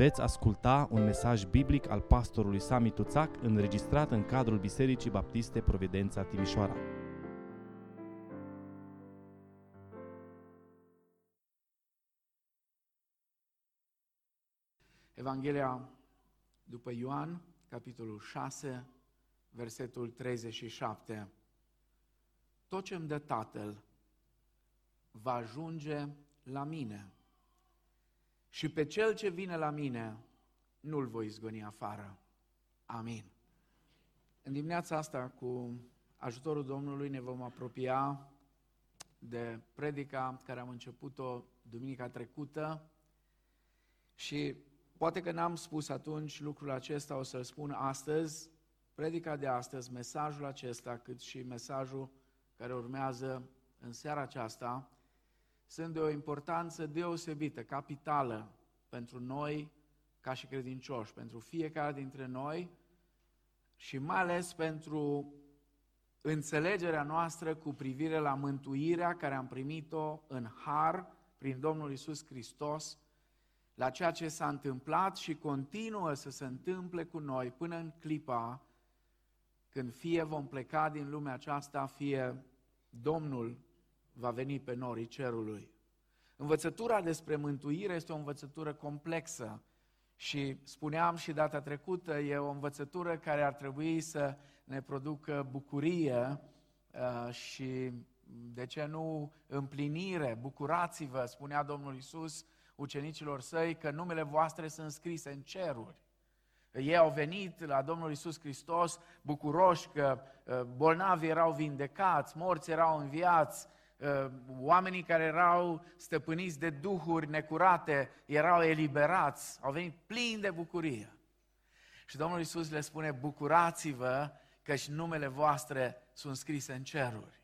Veți asculta un mesaj biblic al pastorului Sami Tuțac înregistrat în cadrul Bisericii Baptiste Providența Timișoara. Evanghelia după Ioan, capitolul 6, versetul 37. Tot ce îmi dă Tatăl va ajunge la mine și pe cel ce vine la mine nu-l voi izgoni afară. Amin. În dimineața asta, cu ajutorul Domnului, ne vom apropia de predica care am început-o duminica trecută și poate că n-am spus atunci lucrul acesta, o să-l spun astăzi, predica de astăzi, mesajul acesta, cât și mesajul care urmează în seara aceasta, sunt de o importanță deosebită, capitală pentru noi ca și credincioși, pentru fiecare dintre noi și mai ales pentru înțelegerea noastră cu privire la mântuirea care am primit-o în har prin Domnul Isus Hristos, la ceea ce s-a întâmplat și continuă să se întâmple cu noi până în clipa când fie vom pleca din lumea aceasta, fie Domnul va veni pe norii cerului. Învățătura despre mântuire este o învățătură complexă și spuneam și data trecută, e o învățătură care ar trebui să ne producă bucurie uh, și, de ce nu, împlinire. Bucurați-vă, spunea Domnul Isus ucenicilor săi, că numele voastre sunt scrise în ceruri. Ei au venit la Domnul Isus Hristos bucuroși că uh, bolnavi erau vindecați, morți erau înviați, uh, oamenii care erau stăpâniți de duhuri necurate erau eliberați, au venit plini de bucurie. Și Domnul Isus le spune, bucurați-vă că și numele voastre sunt scrise în ceruri.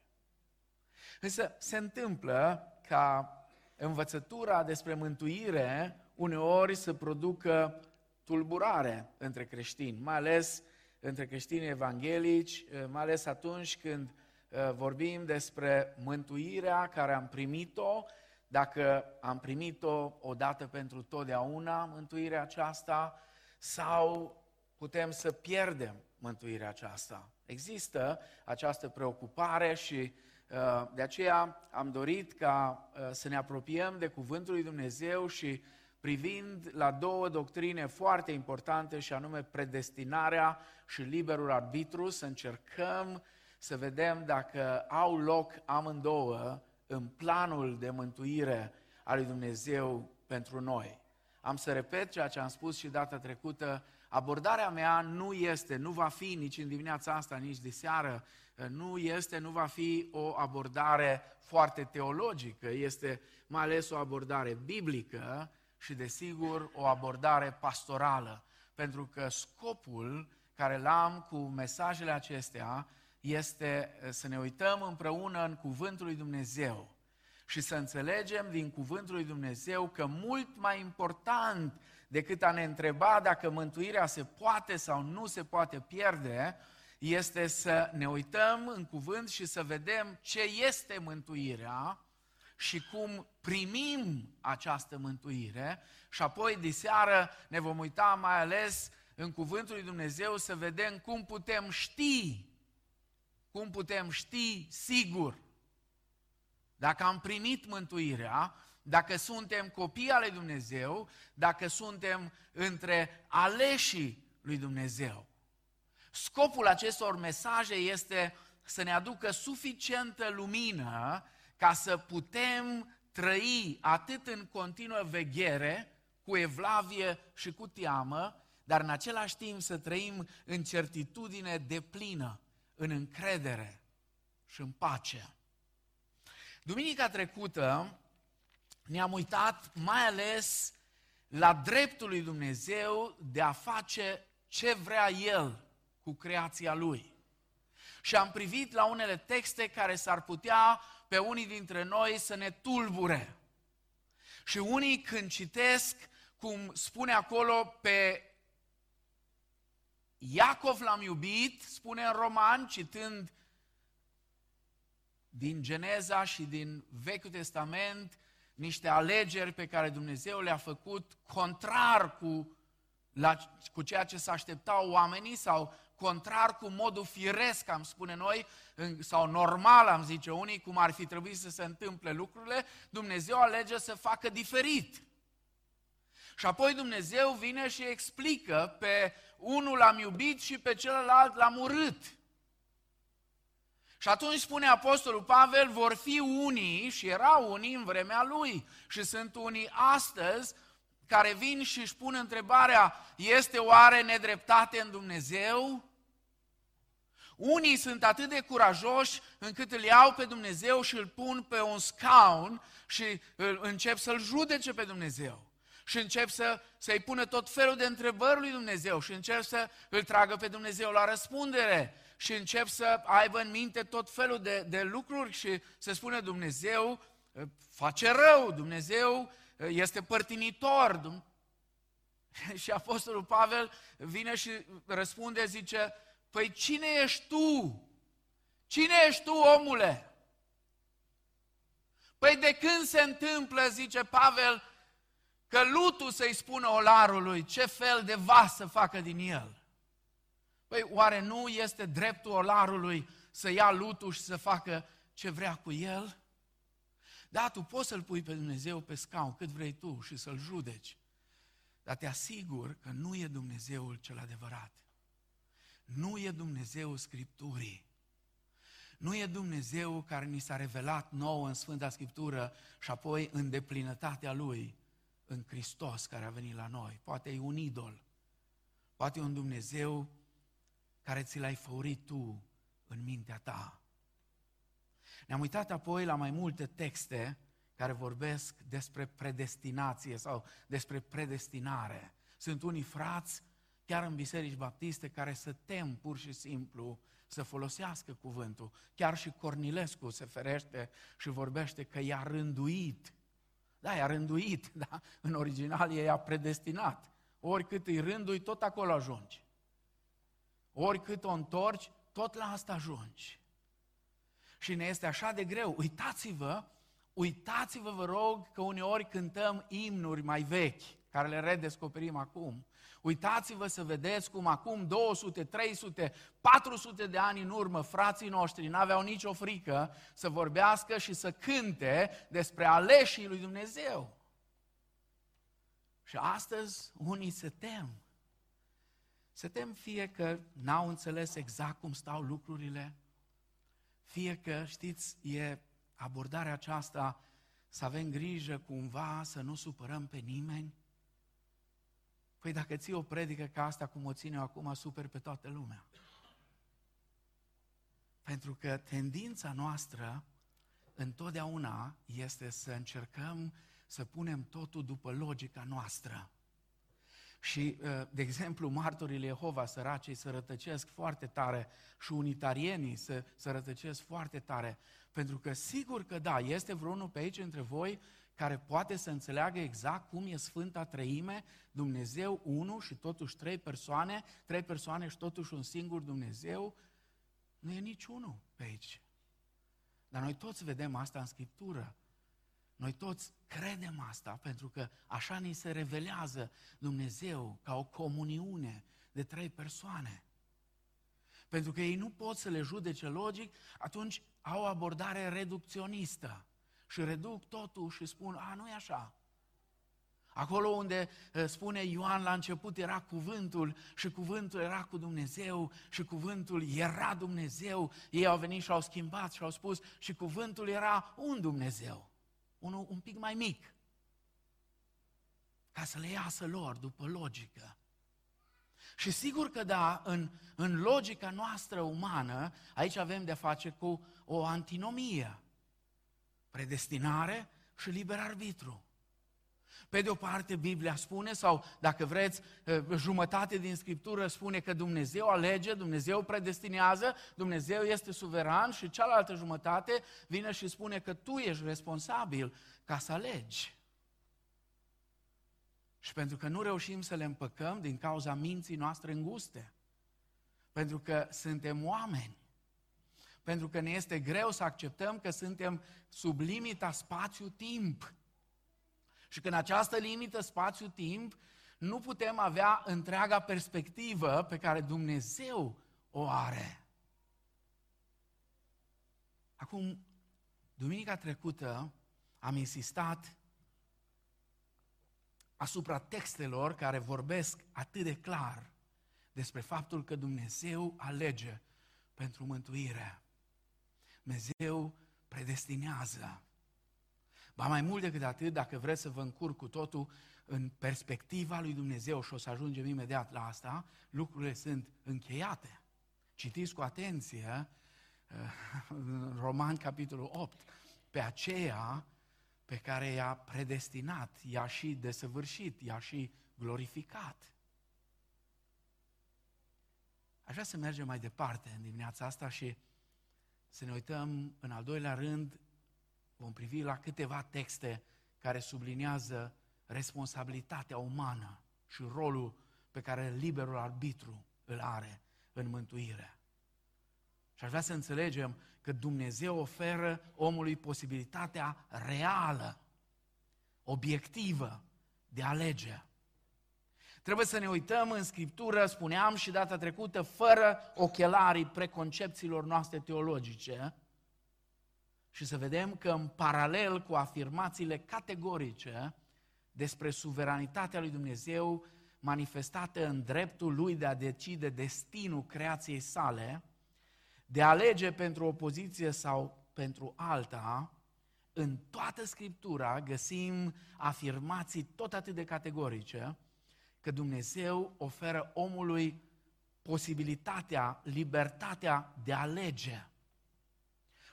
Însă se întâmplă ca învățătura despre mântuire uneori să producă tulburare între creștini, mai ales între creștinii evanghelici, eh, mai ales atunci când eh, vorbim despre mântuirea care am primit-o, dacă am primit-o odată pentru totdeauna, mântuirea aceasta, sau putem să pierdem mântuirea aceasta. Există această preocupare și eh, de aceea am dorit ca să ne apropiem de Cuvântul lui Dumnezeu și privind la două doctrine foarte importante și anume predestinarea și liberul arbitru, să încercăm să vedem dacă au loc amândouă în planul de mântuire al lui Dumnezeu pentru noi. Am să repet ceea ce am spus și data trecută, abordarea mea nu este, nu va fi nici în dimineața asta, nici de seară, nu este, nu va fi o abordare foarte teologică, este mai ales o abordare biblică și, desigur, o abordare pastorală. Pentru că scopul care l-am cu mesajele acestea este eh, să ne uităm împreună în Cuvântul lui Dumnezeu și să înțelegem din Cuvântul lui Dumnezeu că mult mai important decât a ne întreba dacă mântuirea se poate sau nu se poate pierde, este să ne uităm în cuvânt și să vedem ce este mântuirea și cum primim această mântuire. Și apoi de seară ne vom uita mai ales în cuvântul lui Dumnezeu să vedem cum putem ști, cum putem ști sigur dacă am primit mântuirea, dacă suntem copii ale Dumnezeu, dacă suntem între aleșii lui Dumnezeu. Scopul acestor mesaje este să ne aducă suficientă lumină ca să putem trăi atât în continuă veghere, cu evlavie și cu teamă, dar în același timp să trăim în certitudine de plină, în încredere și în pace. Duminica trecută ne-am uitat mai ales la dreptul lui Dumnezeu de a face ce vrea El cu creația Lui. Și am privit la unele texte care s-ar putea pe unii dintre noi să ne tulbure. Și unii când citesc, cum spune acolo, pe Iacov l-am iubit, spune în roman, citând din Geneza și din Vechiul Testament, niște alegeri pe care Dumnezeu le-a făcut contrar cu, la, cu ceea ce se așteptau oamenii sau contrar cu modul firesc, am spune noi, sau normal, am zice unii, cum ar fi trebuit să se întâmple lucrurile, Dumnezeu alege să facă diferit. Și apoi Dumnezeu vine și explică pe unul l-am iubit și pe celălalt l-am urât. Și atunci spune Apostolul Pavel, vor fi unii, și erau unii în vremea lui, și sunt unii astăzi care vin și își pun întrebarea, este oare nedreptate în Dumnezeu? Unii sunt atât de curajoși încât îl iau pe Dumnezeu și îl pun pe un scaun și încep să-l judece pe Dumnezeu. Și încep să, să-i pună tot felul de întrebări lui Dumnezeu și încep să îl tragă pe Dumnezeu la răspundere și încep să aibă în minte tot felul de, de lucruri și să spune Dumnezeu face rău, Dumnezeu este părtinitor. Și Apostolul Pavel vine și răspunde, zice, Păi cine ești tu? Cine ești tu, omule? Păi de când se întâmplă, zice Pavel, că lutul să-i spună olarului ce fel de vas să facă din el? Păi oare nu este dreptul olarului să ia lutul și să facă ce vrea cu el? Da, tu poți să-l pui pe Dumnezeu pe scaun cât vrei tu și să-l judeci, dar te asigur că nu e Dumnezeul cel adevărat. Nu e Dumnezeu Scripturii. Nu e Dumnezeu care ni s-a revelat nouă în Sfânta Scriptură și apoi în deplinătatea Lui, în Hristos care a venit la noi. Poate e un idol. Poate e un Dumnezeu care ți l-ai făurit tu în mintea ta. Ne-am uitat apoi la mai multe texte care vorbesc despre predestinație sau despre predestinare. Sunt unii frați chiar în biserici baptiste, care să tem pur și simplu să folosească cuvântul. Chiar și Cornilescu se ferește și vorbește că i-a rânduit. Da, i-a rânduit, da? În original e i-a predestinat. Oricât îi rândui, tot acolo ajungi. Oricât o întorci, tot la asta ajungi. Și ne este așa de greu. Uitați-vă, uitați-vă, vă rog, că uneori cântăm imnuri mai vechi, care le redescoperim acum. Uitați-vă să vedeți cum acum 200, 300, 400 de ani în urmă frații noștri n-aveau nicio frică să vorbească și să cânte despre aleșii lui Dumnezeu. Și astăzi unii se tem. Se tem fie că n-au înțeles exact cum stau lucrurile, fie că, știți, e abordarea aceasta să avem grijă cumva să nu supărăm pe nimeni, Păi dacă ții o predică ca asta, cum o ține acum, super pe toată lumea. Pentru că tendința noastră întotdeauna este să încercăm să punem totul după logica noastră. Și, uh, de exemplu, martorii Jehova, săracii, se rătăcesc foarte tare și unitarienii se, se rătăcesc foarte tare. Pentru că, sigur că da, este vreunul pe aici între voi care poate să înțeleagă exact cum e Sfânta Treime, Dumnezeu unu și totuși trei persoane, trei persoane și totuși un singur Dumnezeu, nu e niciunul pe aici. Dar noi toți vedem asta în Scriptură. Noi toți credem asta pentru că așa ni se revelează Dumnezeu ca o comuniune de trei persoane. Pentru că ei nu pot să le judece logic, atunci au o abordare reducționistă și reduc totul și spun, a, nu e așa. Acolo unde spune Ioan la început era cuvântul și cuvântul era cu Dumnezeu și cuvântul era Dumnezeu. Ei au venit și au schimbat și au spus și cuvântul era un Dumnezeu, unul un pic mai mic. Ca să le iasă lor după logică. Și sigur că da, în, în logica noastră umană, aici avem de face cu o antinomie predestinare și liber arbitru. Pe de o parte, Biblia spune, sau dacă vreți, jumătate din Scriptură spune că Dumnezeu alege, Dumnezeu predestinează, Dumnezeu este suveran și cealaltă jumătate vine și spune că tu ești responsabil ca să alegi. Și pentru că nu reușim să le împăcăm din cauza minții noastre înguste, pentru că suntem oameni, pentru că ne este greu să acceptăm că suntem sub limita spațiu-timp. Și că în această limită spațiu-timp nu putem avea întreaga perspectivă pe care Dumnezeu o are. Acum, duminica trecută am insistat asupra textelor care vorbesc atât de clar despre faptul că Dumnezeu alege pentru mântuire. Dumnezeu predestinează. Ba mai mult decât atât, dacă vreți să vă încurc cu totul în perspectiva lui Dumnezeu, și o să ajungem imediat la asta, lucrurile sunt încheiate. Citiți cu atenție în uh, Roman capitolul 8, pe aceea pe care i-a predestinat, i-a și desăvârșit, i-a și glorificat. Aș vrea să mergem mai departe în dimineața asta și să ne uităm în al doilea rând, vom privi la câteva texte care subliniază responsabilitatea umană și rolul pe care liberul arbitru îl are în mântuire. Și aș vrea să înțelegem că Dumnezeu oferă omului posibilitatea reală, obiectivă, de a alege. Trebuie să ne uităm în Scriptură, spuneam și data trecută, fără ochelarii preconcepțiilor noastre teologice și să vedem că în paralel cu afirmațiile categorice despre suveranitatea lui Dumnezeu manifestată în dreptul lui de a decide destinul creației sale, de a alege pentru o poziție sau pentru alta, în toată Scriptura găsim afirmații tot atât de categorice că Dumnezeu oferă omului posibilitatea, libertatea de a alege.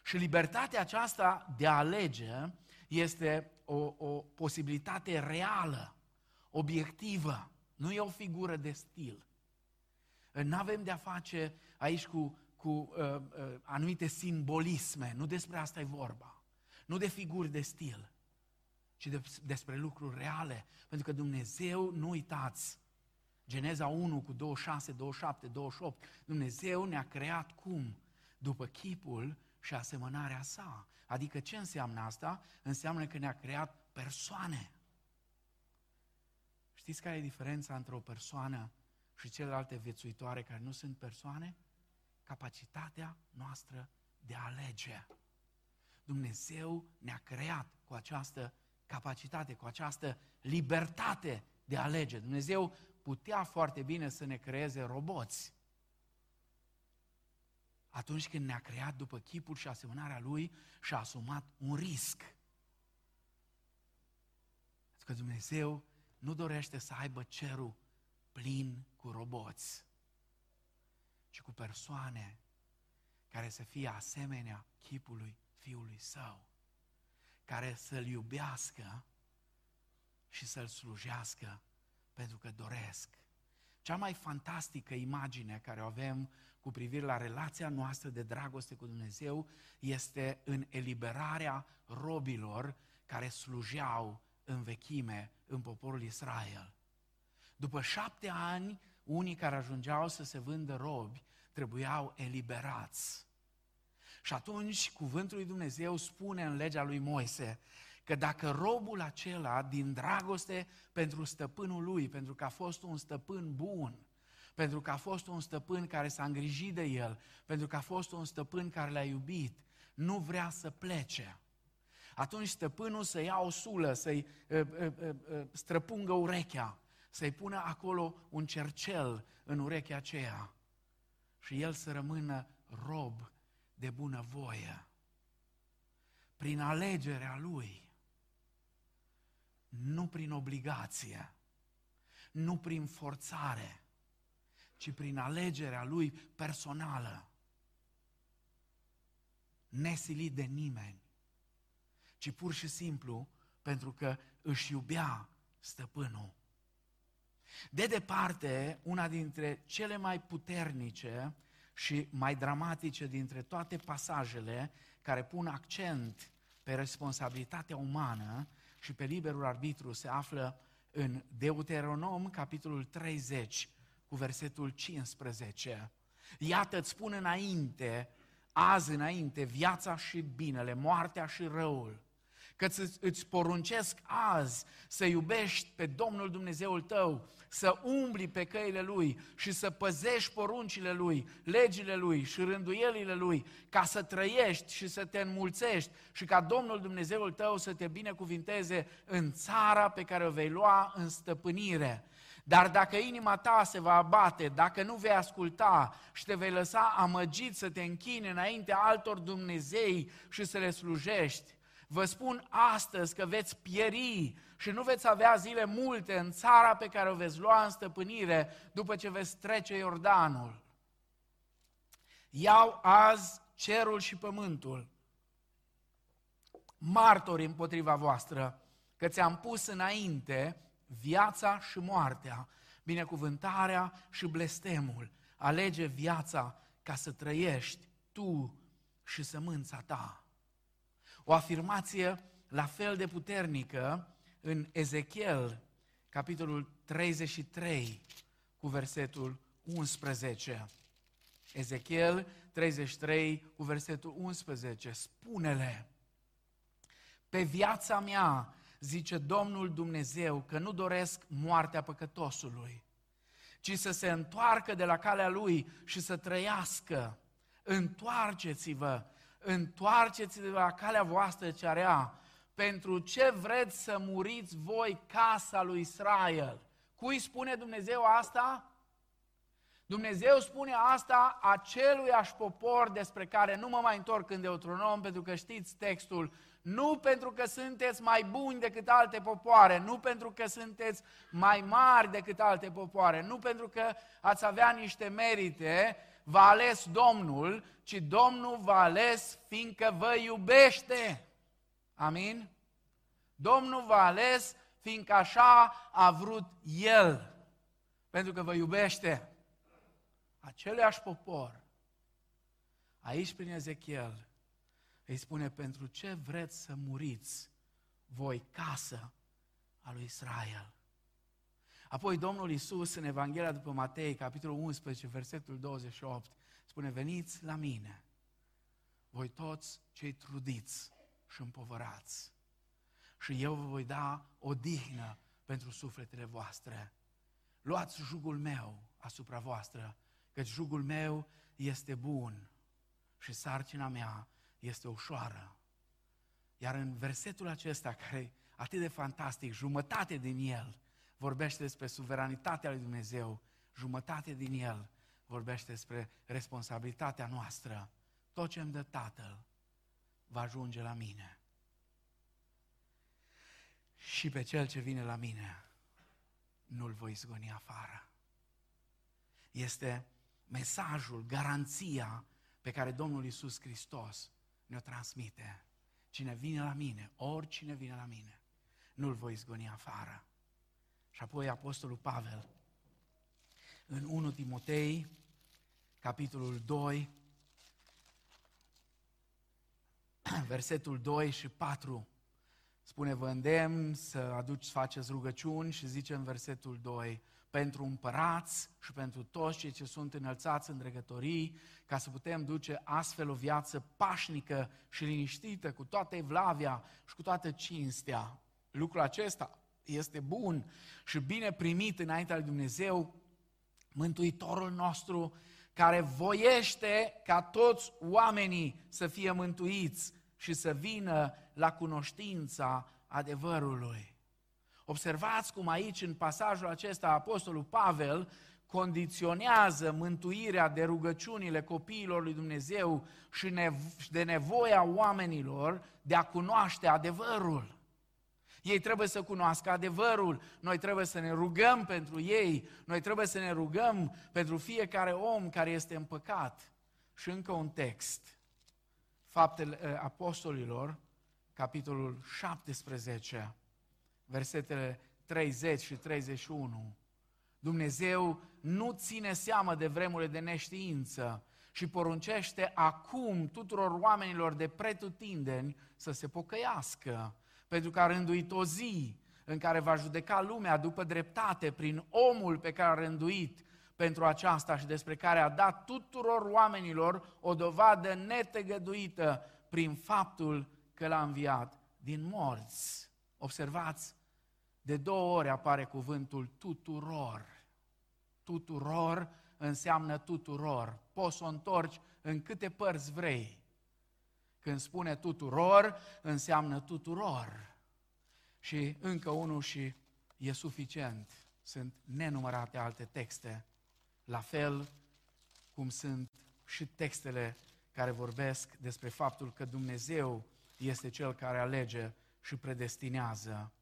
Și libertatea aceasta de a alege este o, o posibilitate reală, obiectivă, nu e o figură de stil. Nu avem de-a face aici cu cu uh, uh, anumite simbolisme. Nu despre asta e vorba. Nu de figuri de stil, ci de, despre lucruri reale. Pentru că Dumnezeu, nu uitați, Geneza 1 cu 26, 27, 28, Dumnezeu ne-a creat cum? După chipul și asemănarea sa. Adică ce înseamnă asta? Înseamnă că ne-a creat persoane. Știți care e diferența între o persoană și celelalte viețuitoare care nu sunt persoane? capacitatea noastră de a alege. Dumnezeu ne-a creat cu această capacitate, cu această libertate de a alege. Dumnezeu putea foarte bine să ne creeze roboți. Atunci când ne-a creat după chipul și asemănarea Lui și a asumat un risc. Pentru că Dumnezeu nu dorește să aibă cerul plin cu roboți ci cu persoane care să fie asemenea chipului Fiului Său, care să-L iubească și să-L slujească pentru că doresc. Cea mai fantastică imagine care o avem cu privire la relația noastră de dragoste cu Dumnezeu este în eliberarea robilor care slujeau în vechime în poporul Israel. După șapte ani unii care ajungeau să se vândă robi trebuiau eliberați. Și atunci cuvântul lui Dumnezeu spune în legea lui Moise că dacă robul acela, din dragoste pentru stăpânul lui, pentru că a fost un stăpân bun, pentru că a fost un stăpân care s-a îngrijit de el, pentru că a fost un stăpân care l-a iubit, nu vrea să plece. Atunci stăpânul să ia o sulă, să-i uh, uh, uh, străpungă urechea, să-i pună acolo un cercel în urechea aceea și el să rămână rob de bunăvoie. Prin alegerea lui, nu prin obligație, nu prin forțare, ci prin alegerea lui personală, nesilit de nimeni, ci pur și simplu pentru că își iubea stăpânul. De departe, una dintre cele mai puternice și mai dramatice dintre toate pasajele care pun accent pe responsabilitatea umană și pe liberul arbitru se află în Deuteronom, capitolul 30, cu versetul 15. Iată, îți spun înainte, azi înainte, viața și binele, moartea și răul, că îți poruncesc azi să iubești pe Domnul Dumnezeul tău, să umbli pe căile Lui și să păzești poruncile Lui, legile Lui și rânduielile Lui, ca să trăiești și să te înmulțești și ca Domnul Dumnezeul tău să te binecuvinteze în țara pe care o vei lua în stăpânire. Dar dacă inima ta se va abate, dacă nu vei asculta și te vei lăsa amăgit să te închine înainte altor Dumnezei și să le slujești, vă spun astăzi că veți pieri și nu veți avea zile multe în țara pe care o veți lua în stăpânire după ce veți trece Iordanul. Iau azi cerul și pământul, martori împotriva voastră, că ți-am pus înainte viața și moartea, binecuvântarea și blestemul. Alege viața ca să trăiești tu și sămânța ta. O afirmație la fel de puternică în Ezechiel, capitolul 33, cu versetul 11. Ezechiel 33, cu versetul 11. Spune-le, pe viața mea, zice Domnul Dumnezeu, că nu doresc moartea păcătosului, ci să se întoarcă de la calea lui și să trăiască. Întoarceți-vă, întoarceți-vă la calea voastră ce area pentru ce vreți să muriți voi casa lui Israel? Cui spune Dumnezeu asta? Dumnezeu spune asta aceluiași popor despre care nu mă mai întorc în Deuteronom, pentru că știți textul, nu pentru că sunteți mai buni decât alte popoare, nu pentru că sunteți mai mari decât alte popoare, nu pentru că ați avea niște merite, v-a ales Domnul, ci Domnul v-a ales fiindcă vă iubește. Amin? Domnul v-a ales fiindcă așa a vrut El, pentru că vă iubește. Aceleași popor, aici prin Ezechiel, îi spune, pentru ce vreți să muriți voi casă a lui Israel? Apoi Domnul Isus în Evanghelia după Matei, capitolul 11, versetul 28, spune, veniți la mine, voi toți cei trudiți și împovărați și eu vă voi da o dihnă pentru sufletele voastre. Luați jugul meu asupra voastră, căci jugul meu este bun și sarcina mea este ușoară. Iar în versetul acesta, care e atât de fantastic, jumătate din el vorbește despre suveranitatea lui Dumnezeu, jumătate din el vorbește despre responsabilitatea noastră. Tot ce îmi dă Tatăl va ajunge la mine și pe cel ce vine la mine nu-l voi izgoni afară. Este mesajul, garanția pe care Domnul Isus Hristos ne-o transmite. Cine vine la mine, oricine vine la mine, nu-l voi izgoni afară. Și apoi Apostolul Pavel, în 1 Timotei, capitolul 2, versetul 2 și 4, Spune, vă îndemn să aduci, să faceți rugăciuni și zice în versetul 2, pentru împărați și pentru toți cei ce sunt înălțați în dregătorii, ca să putem duce astfel o viață pașnică și liniștită, cu toată evlavia și cu toată cinstea. Lucrul acesta este bun și bine primit înaintea lui Dumnezeu, Mântuitorul nostru, care voiește ca toți oamenii să fie mântuiți și să vină la cunoștința adevărului. Observați cum aici, în pasajul acesta, Apostolul Pavel condiționează mântuirea de rugăciunile copiilor lui Dumnezeu și de nevoia oamenilor de a cunoaște adevărul. Ei trebuie să cunoască adevărul, noi trebuie să ne rugăm pentru ei, noi trebuie să ne rugăm pentru fiecare om care este în păcat. Și încă un text, Faptele eh, Apostolilor, capitolul 17, versetele 30 și 31. Dumnezeu nu ține seamă de vremurile de neștiință și poruncește acum tuturor oamenilor de pretutindeni să se pocăiască, pentru că a rânduit o zi în care va judeca lumea după dreptate prin omul pe care a rânduit pentru aceasta și despre care a dat tuturor oamenilor o dovadă netegăduită prin faptul că l-a înviat din morți. Observați, de două ori apare cuvântul tuturor. Tuturor înseamnă tuturor. Poți să o întorci în câte părți vrei. Când spune tuturor, înseamnă tuturor. Și încă unul și e suficient. Sunt nenumărate alte texte, la fel cum sunt și textele care vorbesc despre faptul că Dumnezeu este Cel care alege și predestinează.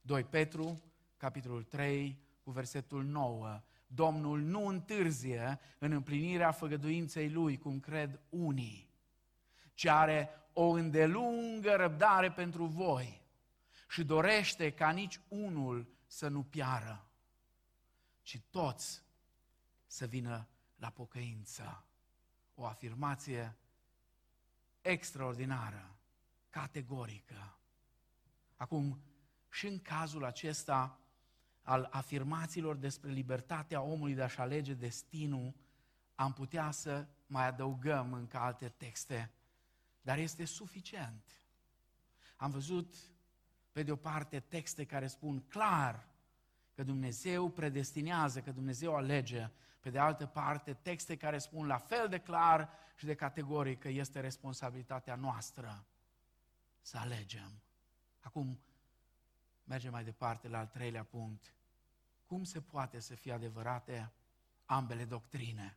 2 Petru, capitolul 3, cu versetul 9. Domnul nu întârzie în împlinirea făgăduinței Lui, cum cred unii, ci are o îndelungă răbdare pentru voi și dorește ca nici unul să nu piară, ci toți să vină la pocăință. O afirmație extraordinară, categorică. Acum, și în cazul acesta al afirmațiilor despre libertatea omului de a-și alege destinul, am putea să mai adăugăm încă alte texte, dar este suficient. Am văzut, pe de o parte, texte care spun clar că Dumnezeu predestinează, că Dumnezeu alege, pe de altă parte, texte care spun la fel de clar și de categoric că este responsabilitatea noastră să alegem. Acum, mergem mai departe la al treilea punct. Cum se poate să fie adevărate ambele doctrine?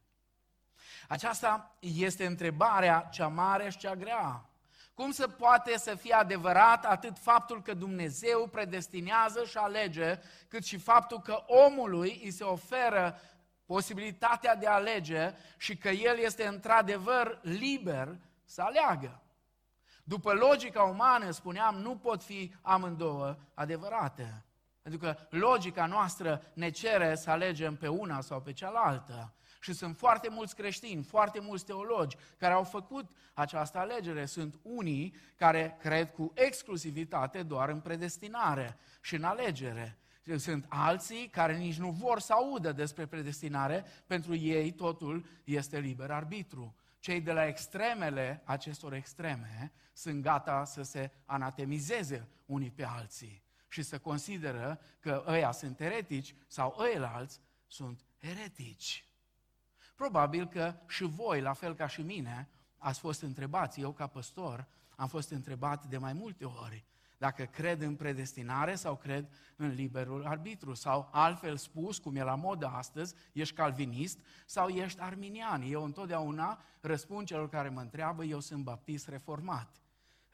Aceasta este întrebarea cea mare și cea grea. Cum se poate să fie adevărat atât faptul că Dumnezeu predestinează și alege, cât și faptul că omului îi se oferă posibilitatea de a alege și că el este într-adevăr liber să aleagă. După logica umană, spuneam, nu pot fi amândouă adevărate. Pentru că logica noastră ne cere să alegem pe una sau pe cealaltă. Și sunt foarte mulți creștini, foarte mulți teologi care au făcut această alegere. Sunt unii care cred cu exclusivitate doar în predestinare și în alegere. Sunt alții care nici nu vor să audă despre predestinare, pentru ei totul este liber arbitru. Cei de la extremele acestor extreme sunt gata să se anatemizeze unii pe alții și să consideră că ăia sunt eretici sau ăilalți sunt eretici. Probabil că și voi, la fel ca și mine, ați fost întrebați, eu ca păstor, am fost întrebat de mai multe ori dacă cred în predestinare sau cred în liberul arbitru. Sau altfel spus, cum e la modă astăzi, ești calvinist sau ești arminian. Eu întotdeauna răspund celor care mă întreabă, eu sunt baptist reformat.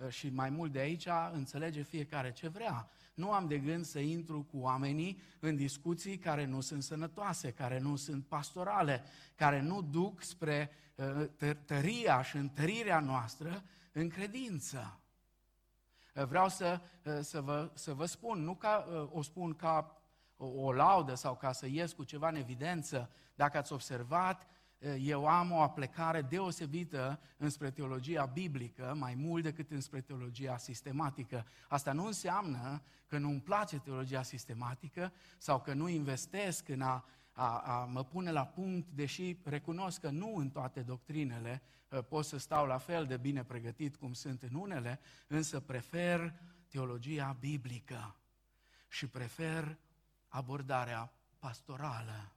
Și mai mult de aici înțelege fiecare ce vrea. Nu am de gând să intru cu oamenii în discuții care nu sunt sănătoase, care nu sunt pastorale, care nu duc spre uh, tăria și întărirea noastră în credință. Uh, vreau să, uh, să, vă, să vă spun, nu ca o spun ca o, o laudă sau ca să ies cu ceva în evidență, dacă ați observat, eu am o aplecare deosebită înspre teologia biblică, mai mult decât înspre teologia sistematică. Asta nu înseamnă că nu-mi place teologia sistematică sau că nu investesc în a, a, a mă pune la punct, deși recunosc că nu în toate doctrinele pot să stau la fel de bine pregătit cum sunt în unele, însă prefer teologia biblică și prefer abordarea pastorală.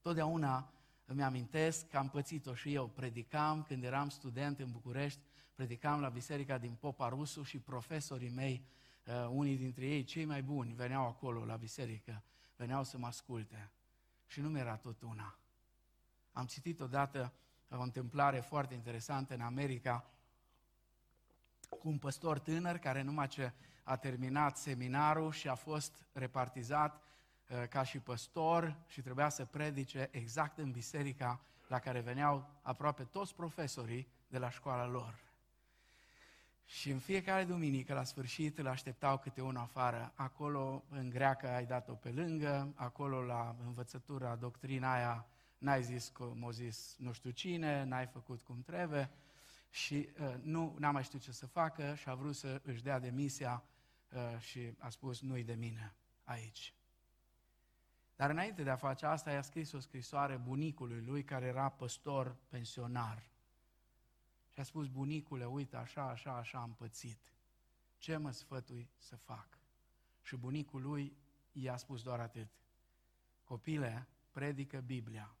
Totdeauna îmi amintesc că am pățit-o și eu. Predicam când eram student în București, predicam la biserica din Popa Rusu și profesorii mei, uh, unii dintre ei, cei mai buni, veneau acolo la biserică, veneau să mă asculte. Și nu mi-era tot una. Am citit odată o întâmplare foarte interesantă în America cu un păstor tânăr care numai ce a terminat seminarul și a fost repartizat Uh, ca și păstor și trebuia să predice exact în biserica la care veneau aproape toți profesorii de la școala lor. Și în fiecare duminică, la sfârșit, îl așteptau câte unul afară. Acolo, în greacă, ai dat-o pe lângă, acolo, la învățătura, doctrina aia, n-ai zis cum o zis nu știu cine, n-ai făcut cum trebuie și uh, nu n-a mai știut ce să facă și a vrut să își dea demisia uh, și a spus nu-i de mine aici. Dar înainte de a face asta, i-a scris o scrisoare bunicului lui, care era păstor pensionar. Și a spus, bunicule, uite, așa, așa, așa am pățit. ce mă sfătui să fac? Și bunicul lui i-a spus doar atât. Copile, predică Biblia,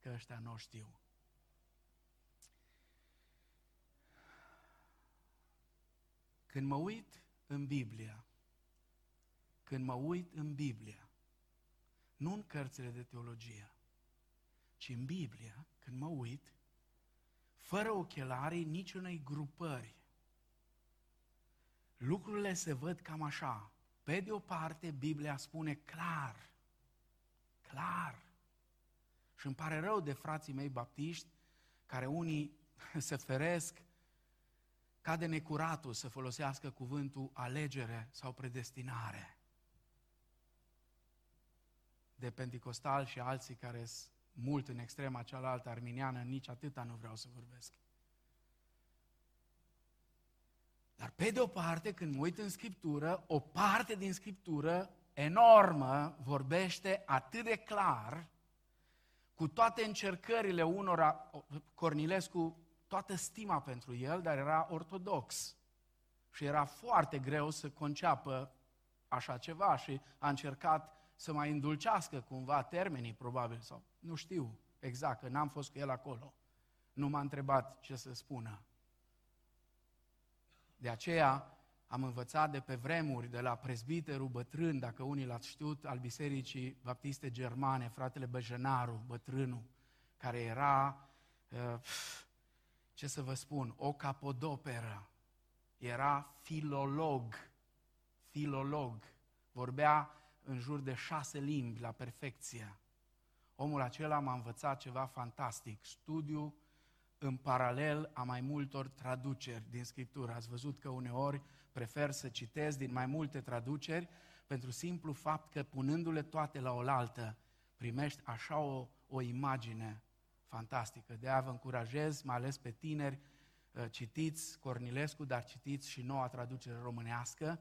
că ăștia nu știu. Când mă uit în Biblia, când mă uit în Biblia, nu în cărțile de teologie, ci în Biblia, când mă uit, fără ochelarii niciunei grupări, lucrurile se văd cam așa. Pe de o parte, Biblia spune clar, clar, și îmi pare rău de frații mei baptiști, care unii se feresc ca de necuratul să folosească cuvântul alegere sau predestinare. De pentecostal și alții care sunt mult în extrema cealaltă arminiană, nici atâta nu vreau să vorbesc. Dar pe de o parte, când mă uit în Scriptură, o parte din Scriptură enormă vorbește atât de clar, cu toate încercările unora, Cornilescu, toată stima pentru el, dar era ortodox. Și era foarte greu să conceapă așa ceva și a încercat să mai îndulcească cumva termenii, probabil, sau nu știu exact, că n-am fost cu el acolo. Nu m-a întrebat ce să spună. De aceea am învățat de pe vremuri, de la prezbiterul bătrân, dacă unii l-ați știut, al Bisericii Baptiste Germane, fratele Băjenaru, bătrânul, care era, uh, ce să vă spun, o capodoperă. Era filolog, filolog. Vorbea în jur de șase limbi la perfecție. Omul acela m-a învățat ceva fantastic, studiu în paralel a mai multor traduceri din Scriptură. Ați văzut că uneori prefer să citesc din mai multe traduceri pentru simplu fapt că punându-le toate la oaltă, primești așa o, o imagine fantastică. De aia vă încurajez, mai ales pe tineri, uh, citiți Cornilescu, dar citiți și noua traducere românească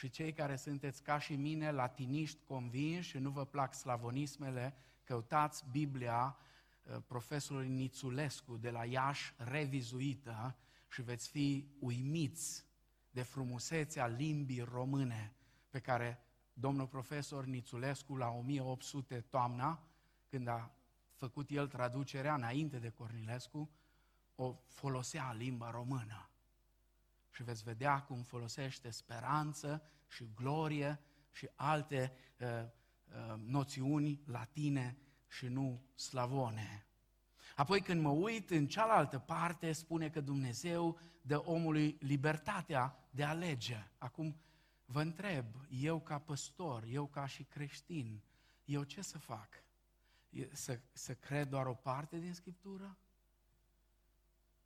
și cei care sunteți ca și mine latiniști convinși și nu vă plac slavonismele, căutați Biblia uh, profesorului Nițulescu de la Iași revizuită și veți fi uimiți de frumusețea limbii române pe care domnul profesor Nițulescu la 1800 toamna, când a făcut el traducerea înainte de Cornilescu, o folosea limba română. Și veți vedea cum folosește speranță și glorie și alte uh, uh, noțiuni latine și nu slavone. Apoi când mă uit în cealaltă parte, spune că Dumnezeu dă omului libertatea de a alege. Acum vă întreb, eu ca păstor, eu ca și creștin, eu ce să fac? Să, să cred doar o parte din Scriptură?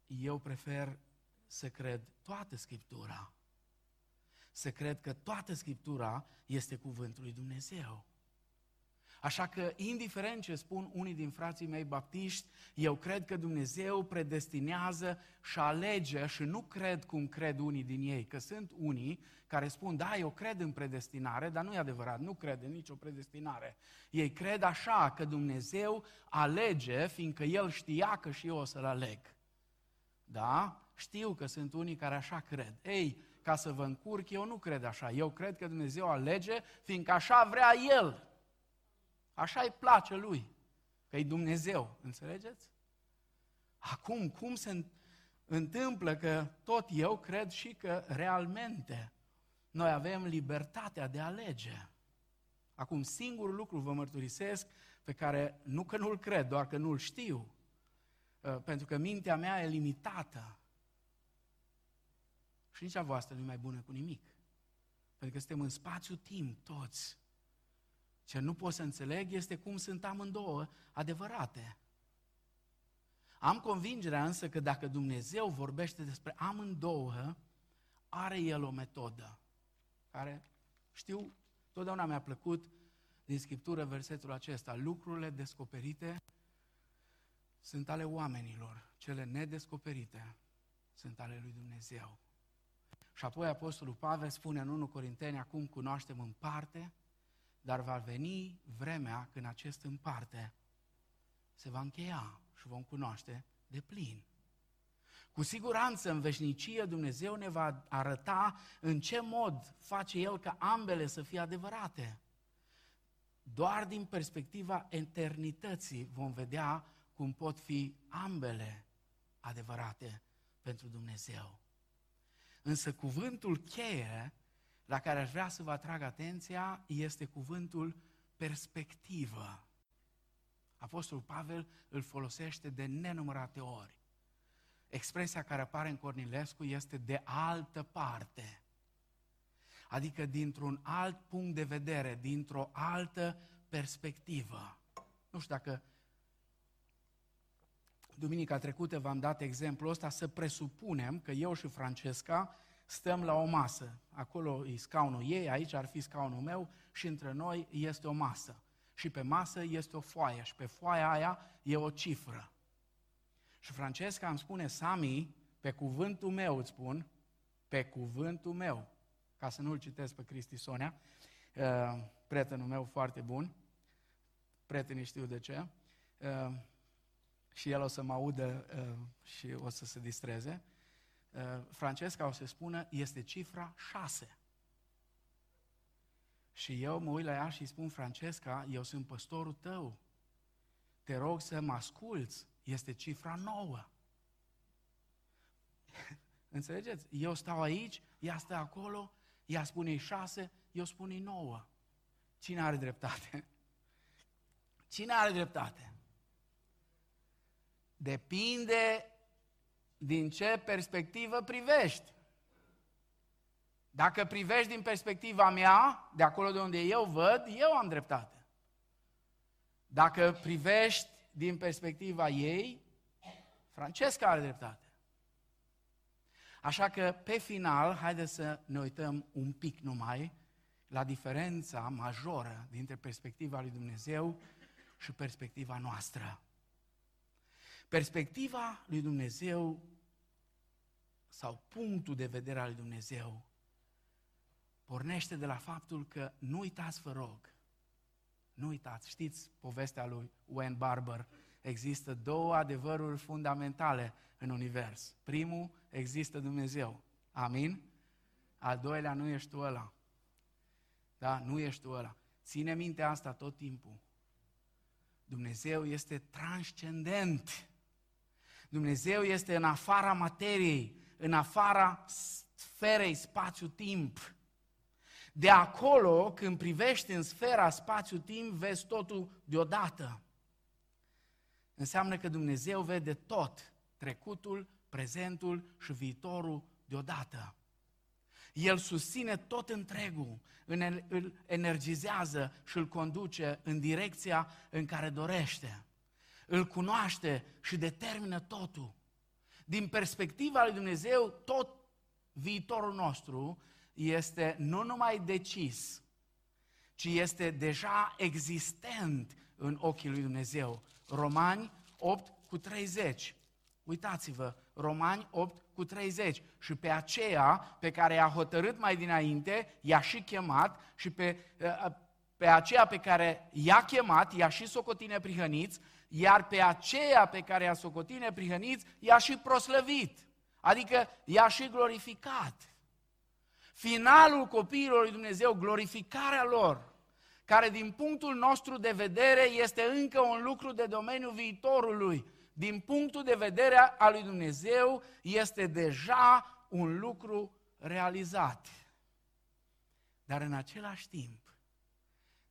Eu prefer să cred toată Scriptura. Să cred că toată Scriptura este cuvântul lui Dumnezeu. Așa că, indiferent ce spun unii din frații mei baptiști, eu cred că Dumnezeu predestinează și alege și nu cred cum cred unii din ei, că sunt unii care spun, da, eu cred în predestinare, dar nu e adevărat, nu cred în nicio predestinare. Ei cred așa că Dumnezeu alege, fiindcă El știa că și eu o să-L aleg. Da? Știu că sunt unii care așa cred. Ei, ca să vă încurc, eu nu cred așa. Eu cred că Dumnezeu alege, fiindcă așa vrea El. Așa îi place lui, că e Dumnezeu, înțelegeți? Acum, cum se întâmplă că tot eu cred și că realmente noi avem libertatea de a alege. Acum, singurul lucru vă mărturisesc pe care nu că nu-l cred, doar că nu-l știu, ă, pentru că mintea mea e limitată. Și nici a voastră nu e mai bună cu nimic. Pentru că suntem în spațiu-timp toți. Ce nu pot să înțeleg este cum sunt amândouă adevărate. Am convingerea însă că dacă Dumnezeu vorbește despre amândouă, are El o metodă care, știu, totdeauna mi-a plăcut din Scriptură versetul acesta. Lucrurile descoperite sunt ale oamenilor, cele nedescoperite sunt ale lui Dumnezeu. Și apoi Apostolul Pavel spune în 1 Corinteni, acum cunoaștem în parte, dar va veni vremea când acest în parte se va încheia și vom cunoaște de plin. Cu siguranță în veșnicie Dumnezeu ne va arăta în ce mod face El ca ambele să fie adevărate. Doar din perspectiva eternității vom vedea cum pot fi ambele adevărate pentru Dumnezeu. Însă cuvântul cheie la care aș vrea să vă atrag atenția este cuvântul perspectivă. Apostolul Pavel îl folosește de nenumărate ori. Expresia care apare în Cornilescu este de altă parte. Adică dintr-un alt punct de vedere, dintr-o altă perspectivă. Nu știu dacă duminica trecută v-am dat exemplul ăsta, să presupunem că eu și Francesca stăm la o masă. Acolo e scaunul ei, aici ar fi scaunul meu și între noi este o masă. Și pe masă este o foaie și pe foaia aia e o cifră. Și Francesca îmi spune, Sami, pe cuvântul meu îți spun, pe cuvântul meu, ca să nu-l citesc pe Cristi Sonia, uh, prietenul meu foarte bun, prietenii știu de ce, uh, și el o să mă audă uh, și o să se distreze, Francesca o să spună, este cifra 6. Și eu mă uit la ea și îi spun, Francesca, eu sunt păstorul tău. Te rog să mă asculți este cifra nouă. Înțelegeți? Eu stau aici, ea stă acolo, ea spune șase, eu spun nouă. Cine are dreptate? Cine are dreptate? Depinde din ce perspectivă privești. Dacă privești din perspectiva mea, de acolo de unde eu văd, eu am dreptate. Dacă privești din perspectiva ei, Francesca are dreptate. Așa că, pe final, haideți să ne uităm un pic numai la diferența majoră dintre perspectiva lui Dumnezeu și perspectiva noastră. Perspectiva lui Dumnezeu sau punctul de vedere al lui Dumnezeu pornește de la faptul că nu uitați, vă rog, nu uitați, știți povestea lui Wayne Barber. Există două adevăruri fundamentale în univers. Primul, există Dumnezeu. Amin? Al doilea, nu ești tu ăla. Da? Nu ești tu ăla. Ține minte asta tot timpul. Dumnezeu este transcendent. Dumnezeu este în afara materiei, în afara sferei spațiu-timp. De acolo, când privești în sfera spațiu-timp, vezi totul deodată. Înseamnă că Dumnezeu vede tot, trecutul, prezentul și viitorul deodată. El susține tot întregul, îl energizează și îl conduce în direcția în care dorește. Îl cunoaște și determină totul. Din perspectiva lui Dumnezeu, tot viitorul nostru este nu numai decis, ci este deja existent în ochii lui Dumnezeu. Romani 8 cu 30. Uitați-vă, Romani 8 cu 30. Și pe aceea pe care i-a hotărât mai dinainte, i-a și chemat și pe, eh, pe aceea pe care i-a chemat, i-a și socotine prihăniți, iar pe aceea pe care i-a socotine prihăniți, i-a și proslăvit. Adică i-a și glorificat finalul copiilor lui Dumnezeu, glorificarea lor, care din punctul nostru de vedere este încă un lucru de domeniul viitorului, din punctul de vedere al lui Dumnezeu este deja un lucru realizat. Dar în același timp,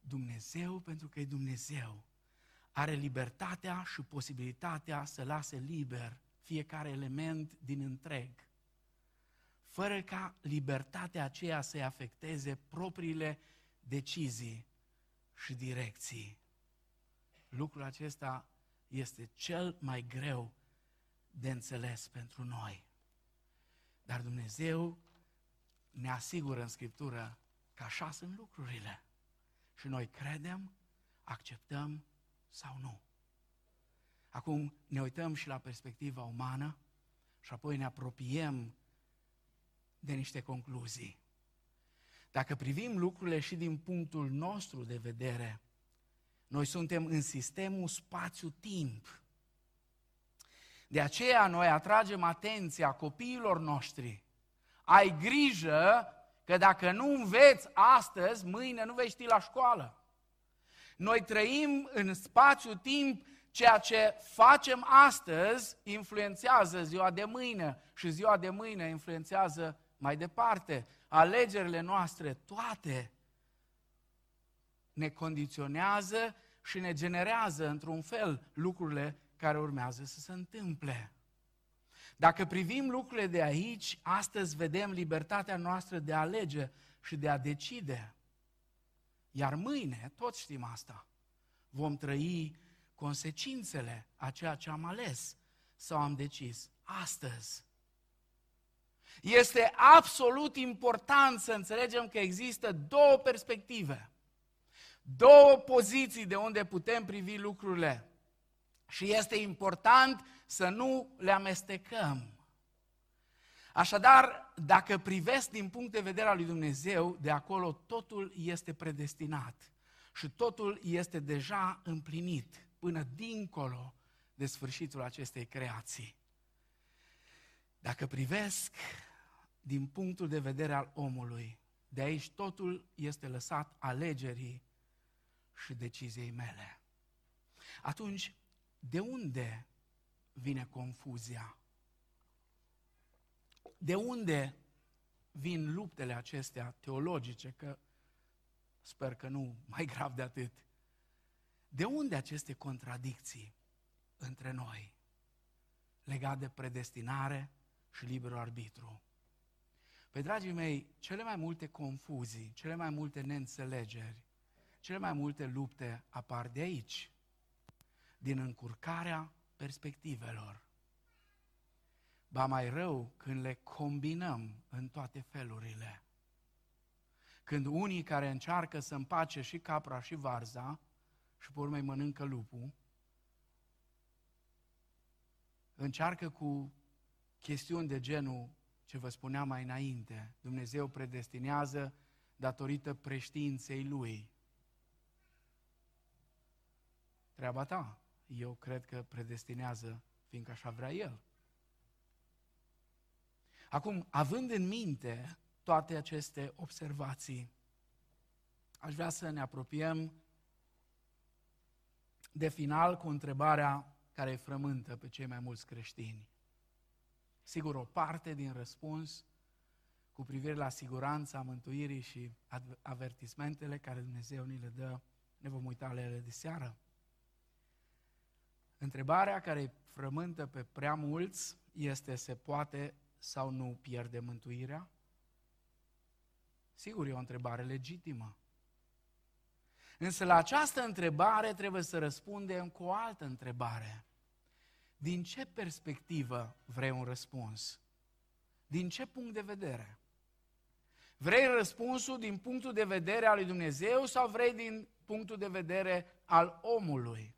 Dumnezeu, pentru că e Dumnezeu, are libertatea și posibilitatea să lase liber fiecare element din întreg fără ca libertatea aceea să-i afecteze propriile decizii și direcții. Lucrul acesta este cel mai greu de înțeles pentru noi. Dar Dumnezeu ne asigură în Scriptură că așa sunt lucrurile. Și noi credem, acceptăm sau nu. Acum ne uităm și la perspectiva umană și apoi ne apropiem de niște concluzii. Dacă privim lucrurile și din punctul nostru de vedere, noi suntem în sistemul spațiu-timp. De aceea noi atragem atenția copiilor noștri. Ai grijă că dacă nu înveți astăzi, mâine nu vei ști la școală. Noi trăim în spațiu-timp ceea ce facem astăzi influențează ziua de mâine și ziua de mâine influențează mai departe. Alegerile noastre, toate, ne condiționează și ne generează într-un fel lucrurile care urmează să se întâmple. Dacă privim lucrurile de aici, astăzi vedem libertatea noastră de a alege și de a decide. Iar mâine, toți știm asta, vom trăi consecințele a ceea ce am ales sau am decis astăzi. Este absolut important să înțelegem că există două perspective, două poziții de unde putem privi lucrurile. Și este important să nu le amestecăm. Așadar, dacă privesc din punct de vedere al lui Dumnezeu, de acolo totul este predestinat și totul este deja împlinit până dincolo de sfârșitul acestei creații. Dacă privesc din punctul de vedere al omului, de aici totul este lăsat alegerii și deciziei mele. Atunci, de unde vine confuzia? De unde vin luptele acestea teologice, că sper că nu mai grav de atât. De unde aceste contradicții între noi legate de predestinare și liberul arbitru? Pe dragii mei, cele mai multe confuzii, cele mai multe neînțelegeri, cele mai multe lupte apar de aici, din încurcarea perspectivelor. Ba mai rău când le combinăm în toate felurile. Când unii care încearcă să împace și capra și varza și pe urmă mănâncă lupul, încearcă cu chestiuni de genul ce vă spuneam mai înainte. Dumnezeu predestinează datorită preștiinței Lui. Treaba ta. Eu cred că predestinează fiindcă așa vrea El. Acum, având în minte toate aceste observații, aș vrea să ne apropiem de final cu întrebarea care îi frământă pe cei mai mulți creștini. Sigur, o parte din răspuns cu privire la siguranța mântuirii și avertismentele care Dumnezeu ni le dă, ne vom uita la ele de seară. Întrebarea care îi frământă pe prea mulți este se poate sau nu pierde mântuirea? Sigur, e o întrebare legitimă. Însă la această întrebare trebuie să răspundem cu o altă întrebare. Din ce perspectivă vrei un răspuns? Din ce punct de vedere? Vrei răspunsul din punctul de vedere al lui Dumnezeu sau vrei din punctul de vedere al omului?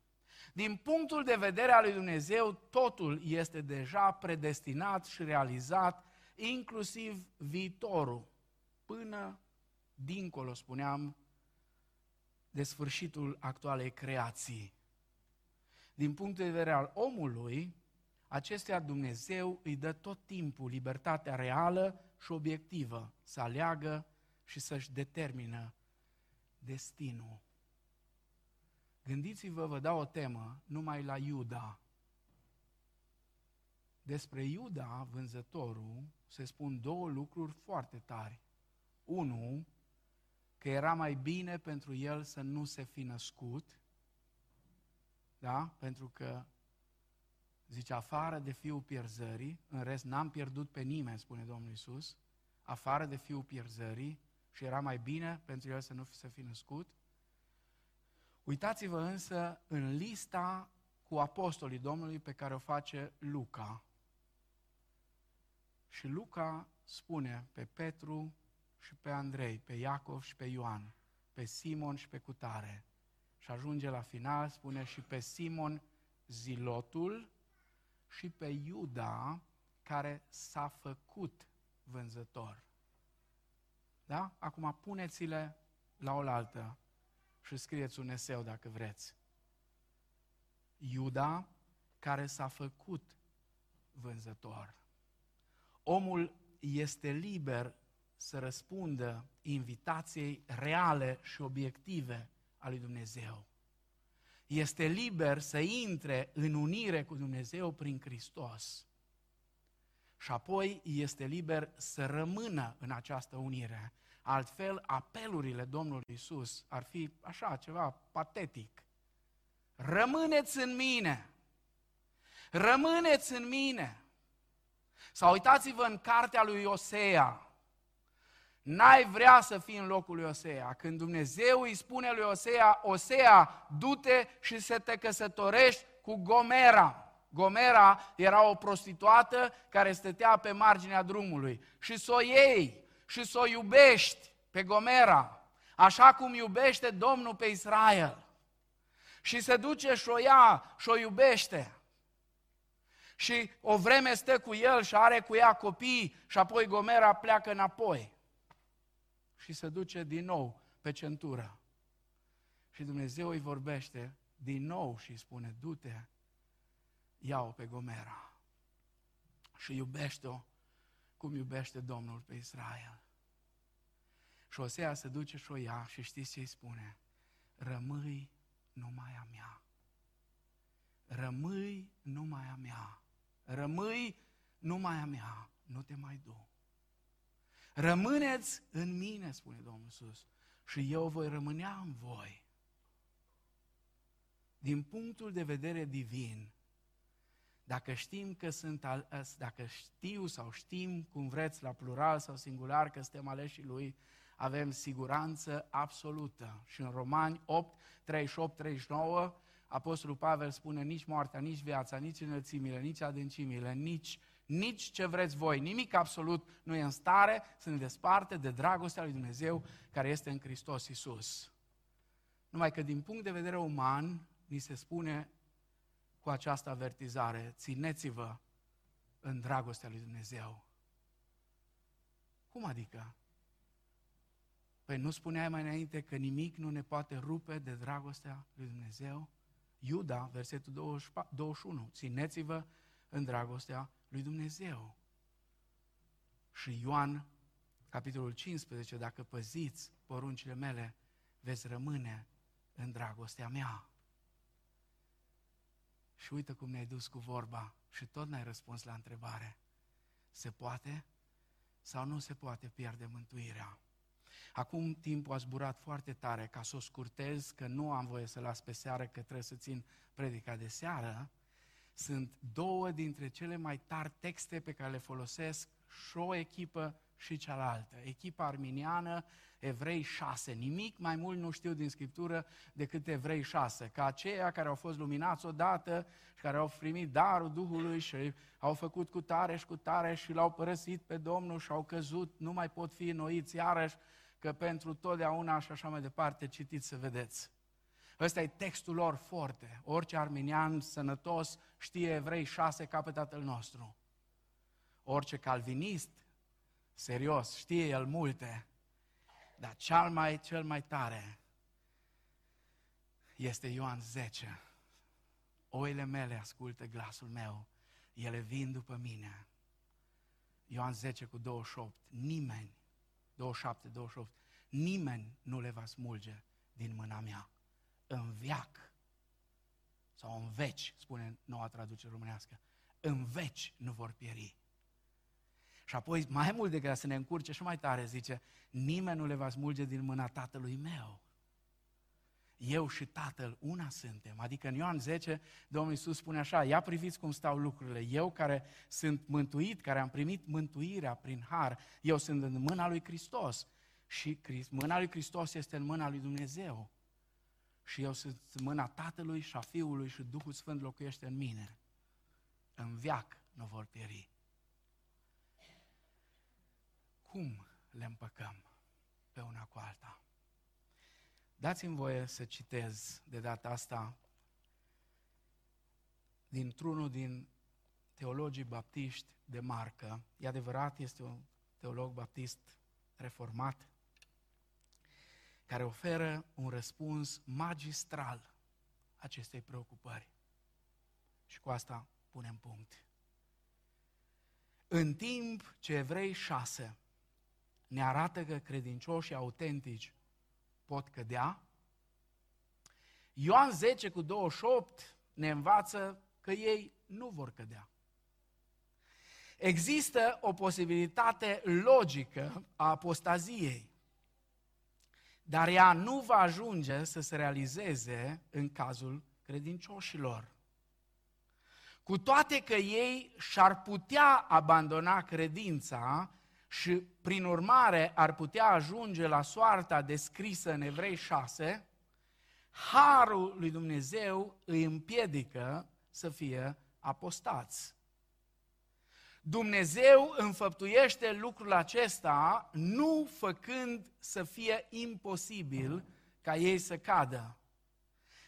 Din punctul de vedere al lui Dumnezeu, totul este deja predestinat și realizat, inclusiv viitorul, până dincolo, spuneam, de sfârșitul actualei creații. Din punct de vedere al omului, acestea Dumnezeu îi dă tot timpul libertatea reală și obiectivă să aleagă și să-și determină destinul. Gândiți-vă, vă dau o temă, numai la Iuda. Despre Iuda, vânzătorul, se spun două lucruri foarte tari. Unu, că era mai bine pentru el să nu se fi născut, da? Pentru că, zice, afară de fiul pierzării, în rest n-am pierdut pe nimeni, spune Domnul Isus, afară de fiul pierzării, și era mai bine pentru el să nu se fi născut, Uitați-vă însă în lista cu apostolii Domnului pe care o face Luca. Și Luca spune pe Petru și pe Andrei, pe Iacov și pe Ioan, pe Simon și pe Cutare. Și ajunge la final, spune și pe Simon Zilotul și pe Iuda care s-a făcut vânzător. Da? Acum puneți-le la oaltă și scrieți un eseu dacă vreți. Iuda, care s-a făcut vânzător. Omul este liber să răspundă invitației reale și obiective a lui Dumnezeu. Este liber să intre în unire cu Dumnezeu prin Hristos. Și apoi este liber să rămână în această unire. Altfel, apelurile Domnului Isus ar fi așa, ceva patetic. Rămâneți în mine! Rămâneți în mine! Sau uitați-vă în cartea lui Osea. N-ai vrea să fii în locul lui Osea. Când Dumnezeu îi spune lui Osea, Osea, du-te și să te căsătorești cu Gomera. Gomera era o prostituată care stătea pe marginea drumului. Și să o iei și să o iubești pe Gomera, așa cum iubește Domnul pe Israel. Și se duce și o ia și o iubește. Și o vreme stă cu el și are cu ea copii și apoi Gomera pleacă înapoi. Și se duce din nou pe centură. Și Dumnezeu îi vorbește din nou și îi spune, du-te, ia-o pe Gomera și iubește-o cum iubește Domnul pe Israel. Și Șosea se duce și o ia și știți ce îi spune? Rămâi numai a mea. Rămâi numai a mea. Rămâi numai a mea. Nu te mai du. Rămâneți în mine, spune Domnul Iisus, și eu voi rămânea în voi. Din punctul de vedere divin, dacă știm că sunt, al, dacă știu sau știm, cum vreți, la plural sau singular, că suntem aleși Lui, avem siguranță absolută. Și în Romani 8, 38, 39, Apostolul Pavel spune nici moartea, nici viața, nici înălțimile, nici adâncimile, nici, nici ce vreți voi, nimic absolut nu e în stare să ne desparte de dragostea lui Dumnezeu care este în Hristos Iisus. Numai că din punct de vedere uman, ni se spune cu această avertizare, țineți-vă în dragostea lui Dumnezeu. Cum adică? Păi nu spuneai mai înainte că nimic nu ne poate rupe de dragostea lui Dumnezeu? Iuda, versetul 21, țineți-vă în dragostea lui Dumnezeu. Și Ioan, capitolul 15, dacă păziți poruncile mele, veți rămâne în dragostea mea. Și uite cum ne-ai dus cu vorba și tot n-ai răspuns la întrebare. Se poate sau nu se poate pierde mântuirea? Acum timpul a zburat foarte tare ca să o scurtez, că nu am voie să las pe seară, că trebuie să țin predica de seară. Sunt două dintre cele mai tari texte pe care le folosesc și o echipă și cealaltă. Echipa arminiană, Evrei 6. Nimic mai mult nu știu din Scriptură decât Evrei 6. Ca aceia care au fost luminați odată și care au primit darul Duhului și au făcut cu tare și cu tare și l-au părăsit pe Domnul și au căzut, nu mai pot fi înnoiți iarăși că pentru totdeauna și așa mai departe, citiți să vedeți. Ăsta e textul lor forte. Orice arminian sănătos știe Evrei 6 ca pe tatăl nostru. Orice calvinist serios știe el multe, dar cel mai, cel mai tare este Ioan 10. Oile mele ascultă glasul meu, ele vin după mine. Ioan 10 cu 28. Nimeni 27, 28. Nimeni nu le va smulge din mâna mea. În viac sau în veci, spune noua traducere românească, în veci nu vor pieri. Și apoi, mai mult decât să ne încurce și mai tare, zice, nimeni nu le va smulge din mâna tatălui meu. Eu și Tatăl una suntem. Adică în Ioan 10, Domnul Iisus spune așa, ia priviți cum stau lucrurile. Eu care sunt mântuit, care am primit mântuirea prin har, eu sunt în mâna lui Hristos. Și mâna lui Hristos este în mâna lui Dumnezeu. Și eu sunt în mâna Tatălui și a Fiului și Duhul Sfânt locuiește în mine. În viac nu vor pieri. Cum le împăcăm pe una cu alta? Dați-mi voie să citez de data asta dintr-unul din teologii baptiști de marcă. E adevărat, este un teolog baptist reformat, care oferă un răspuns magistral acestei preocupări. Și cu asta punem punct. În timp ce Evrei 6 ne arată că credincioșii autentici pot cădea, Ioan 10 cu 28 ne învață că ei nu vor cădea. Există o posibilitate logică a apostaziei, dar ea nu va ajunge să se realizeze în cazul credincioșilor. Cu toate că ei și-ar putea abandona credința și, prin urmare, ar putea ajunge la soarta descrisă în Evrei 6, harul lui Dumnezeu îi împiedică să fie apostați. Dumnezeu înfăptuiește lucrul acesta nu făcând să fie imposibil ca ei să cadă,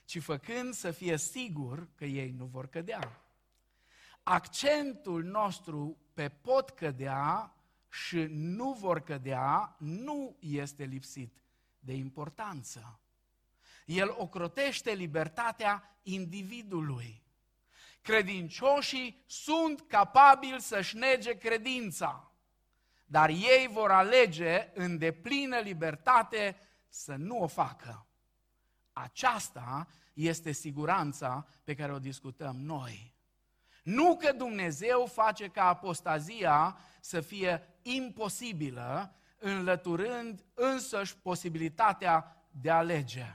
ci făcând să fie sigur că ei nu vor cădea. Accentul nostru pe pot cădea și nu vor cădea nu este lipsit de importanță. El ocrotește libertatea individului. Credincioșii sunt capabili să-și nege credința, dar ei vor alege în deplină libertate să nu o facă. Aceasta este siguranța pe care o discutăm noi. Nu că Dumnezeu face ca apostazia să fie imposibilă, înlăturând însăși posibilitatea de a alege.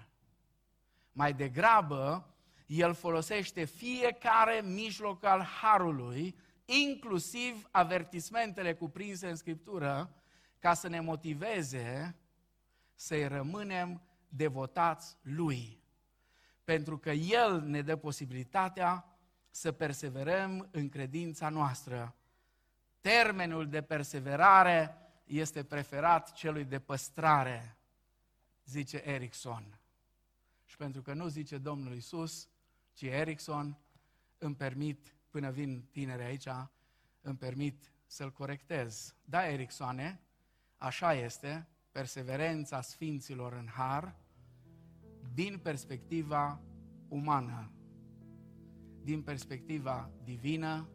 Mai degrabă, el folosește fiecare mijloc al harului, inclusiv avertismentele cuprinse în Scriptură, ca să ne motiveze să-i rămânem devotați lui. Pentru că El ne dă posibilitatea să perseverăm în credința noastră. Termenul de perseverare este preferat celui de păstrare, zice Erickson. Și pentru că nu zice Domnul Isus, ci Erickson, îmi permit, până vin tineri aici, îmi permit să-l corectez. Da, Ericksoane, așa este, perseverența sfinților în har, din perspectiva umană. Din perspectiva divină,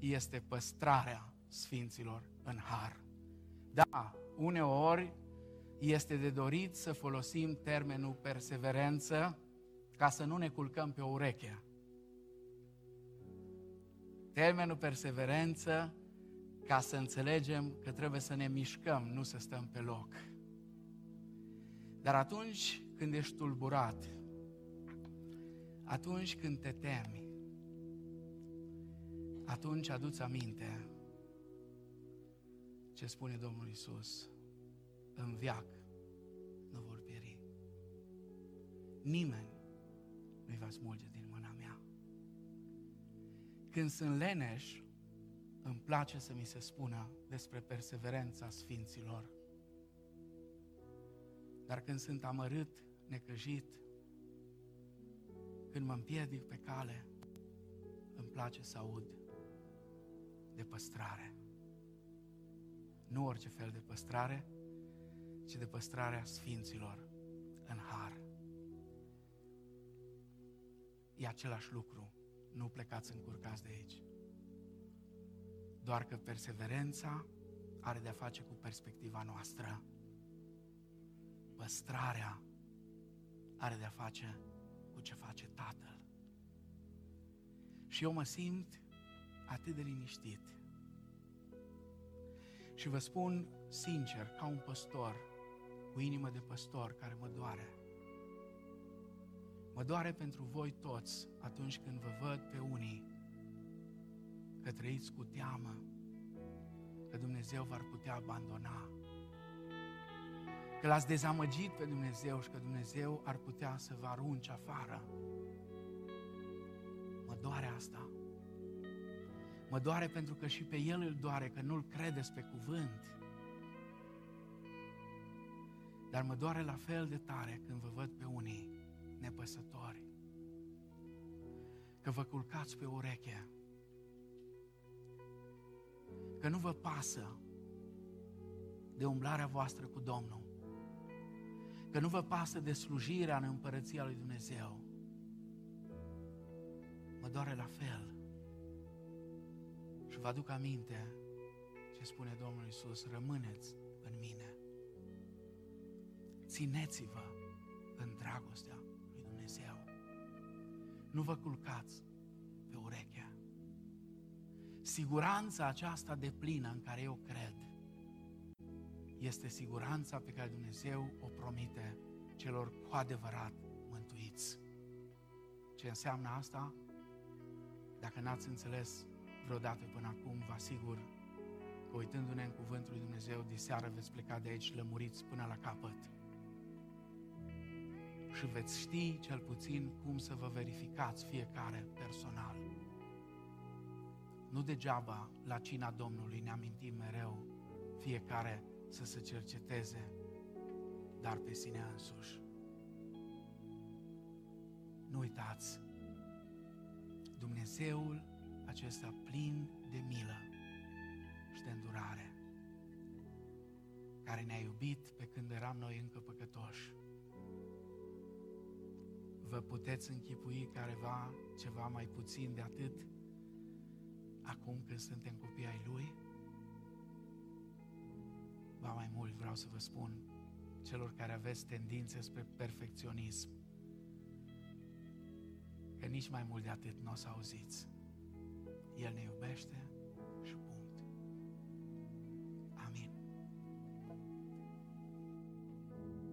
este păstrarea sfinților în har. Da, uneori este de dorit să folosim termenul perseverență ca să nu ne culcăm pe o ureche. Termenul perseverență ca să înțelegem că trebuie să ne mișcăm, nu să stăm pe loc. Dar atunci când ești tulburat, atunci când te temi, atunci aduți aminte ce spune Domnul Isus în viac nu vor pieri. Nimeni nu-i va smulge din mâna mea. Când sunt leneș, îmi place să mi se spună despre perseverența sfinților. Dar când sunt amărât, necăjit, când mă împiedic pe cale, îmi place să aud de păstrare. Nu orice fel de păstrare, ci de păstrarea sfinților în har. E același lucru. Nu plecați încurcați de aici. Doar că perseverența are de-a face cu perspectiva noastră. Păstrarea are de-a face cu ce face Tatăl. Și eu mă simt atât de liniștit. Și vă spun sincer, ca un păstor, cu inimă de păstor care mă doare. Mă doare pentru voi toți atunci când vă văd pe unii că trăiți cu teamă, că Dumnezeu v-ar putea abandona, că l-ați dezamăgit pe Dumnezeu și că Dumnezeu ar putea să vă arunce afară. Mă doare asta. Mă doare pentru că și pe El îl doare, că nu-L credeți pe cuvânt. Dar mă doare la fel de tare când vă văd pe unii nepăsători, că vă culcați pe ureche, că nu vă pasă de umblarea voastră cu Domnul, că nu vă pasă de slujirea în împărăția lui Dumnezeu. Mă doare la fel. Și vă aduc aminte ce spune Domnul Isus, rămâneți în mine. Țineți-vă în dragostea lui Dumnezeu. Nu vă culcați pe urechea. Siguranța aceasta de plină în care eu cred este siguranța pe care Dumnezeu o promite celor cu adevărat mântuiți. Ce înseamnă asta? Dacă n-ați înțeles vreodată până acum, vă asigur că uitându-ne în Cuvântul lui Dumnezeu, diseară veți pleca de aici lămuriți până la capăt. Și veți ști cel puțin cum să vă verificați fiecare personal. Nu degeaba la cina Domnului ne amintim mereu fiecare să se cerceteze, dar pe sine însuși. Nu uitați, Dumnezeul acesta plin de milă și de îndurare, care ne-a iubit pe când eram noi încă păcătoși. Vă puteți închipui careva ceva mai puțin de atât acum când suntem copii ai Lui? Ba mai mult vreau să vă spun celor care aveți tendințe spre perfecționism, că nici mai mult de atât nu o să auziți. El ne iubește,